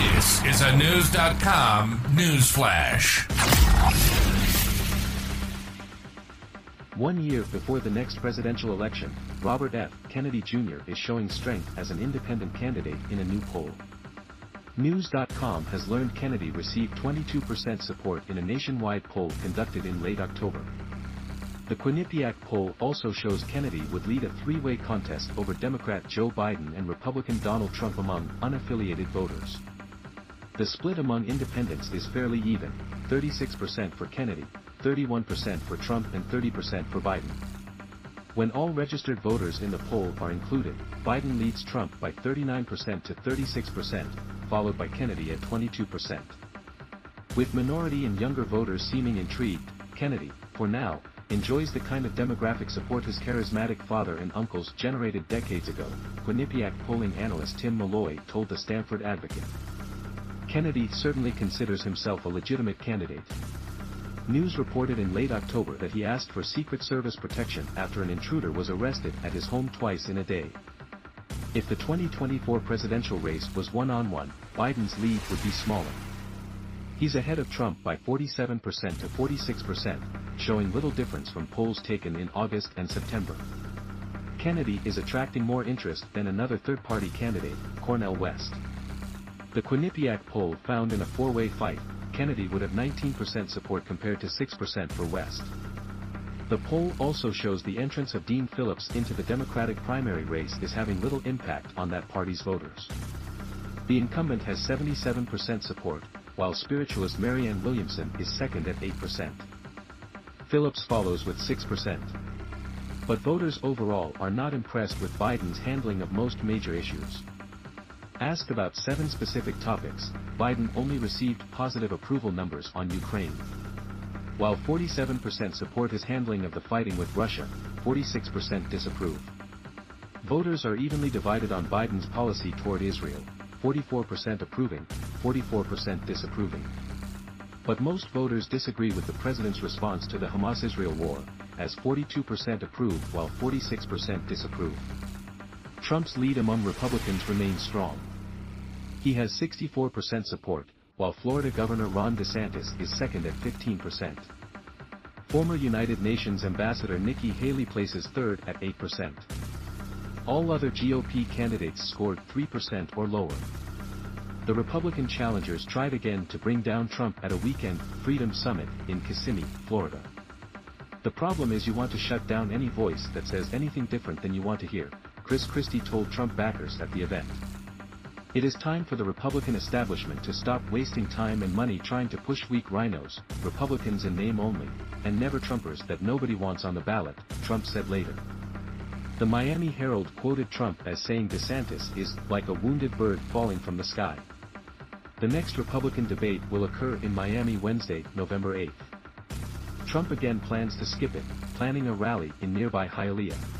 This is a News.com news flash. One year before the next presidential election, Robert F. Kennedy Jr. is showing strength as an independent candidate in a new poll. News.com has learned Kennedy received 22% support in a nationwide poll conducted in late October. The Quinnipiac poll also shows Kennedy would lead a three-way contest over Democrat Joe Biden and Republican Donald Trump among unaffiliated voters. The split among independents is fairly even, 36% for Kennedy, 31% for Trump and 30% for Biden. When all registered voters in the poll are included, Biden leads Trump by 39% to 36%, followed by Kennedy at 22%. With minority and younger voters seeming intrigued, Kennedy, for now, enjoys the kind of demographic support his charismatic father and uncles generated decades ago, Quinnipiac polling analyst Tim Malloy told the Stamford Advocate. Kennedy certainly considers himself a legitimate candidate. News reported in late October that he asked for Secret Service protection after an intruder was arrested at his home twice in a day. If the 2024 presidential race was one-on-one, Biden's lead would be smaller. He's ahead of Trump by 47% to 46%, showing little difference from polls taken in August and September. Kennedy is attracting more interest than another third-party candidate, Cornel West. The Quinnipiac poll found in a four-way fight, Kennedy would have 19% support compared to 6% for West. The poll also shows the entrance of Dean Phillips into the Democratic primary race is having little impact on that party's voters. The incumbent has 77% support, while spiritualist Marianne Williamson is second at 8%. Phillips follows with 6%. But voters overall are not impressed with Biden's handling of most major issues. Asked about seven specific topics, Biden only received positive approval numbers on Ukraine. While 47% support his handling of the fighting with Russia, 46% disapprove. Voters are evenly divided on Biden's policy toward Israel, 44% approving, 44% disapproving. But most voters disagree with the president's response to the Hamas-Israel war, as 42% approve while 46% disapprove. Trump's lead among Republicans remains strong. He has 64% support, while Florida Governor Ron DeSantis is second at 15%. Former United Nations Ambassador Nikki Haley places third at 8%. All other GOP candidates scored 3% or lower. The Republican challengers tried again to bring down Trump at a weekend Freedom Summit in Kissimmee, Florida. The problem is you want to shut down any voice that says anything different than you want to hear, Chris Christie told Trump backers at the event. It is time for the Republican establishment to stop wasting time and money trying to push weak RINOs, Republicans in name only, and never Trumpers that nobody wants on the ballot, Trump said later. The Miami Herald quoted Trump as saying DeSantis is like a wounded bird falling from the sky. The next Republican debate will occur in Miami Wednesday, November 8. Trump again plans to skip it, planning a rally in nearby Hialeah.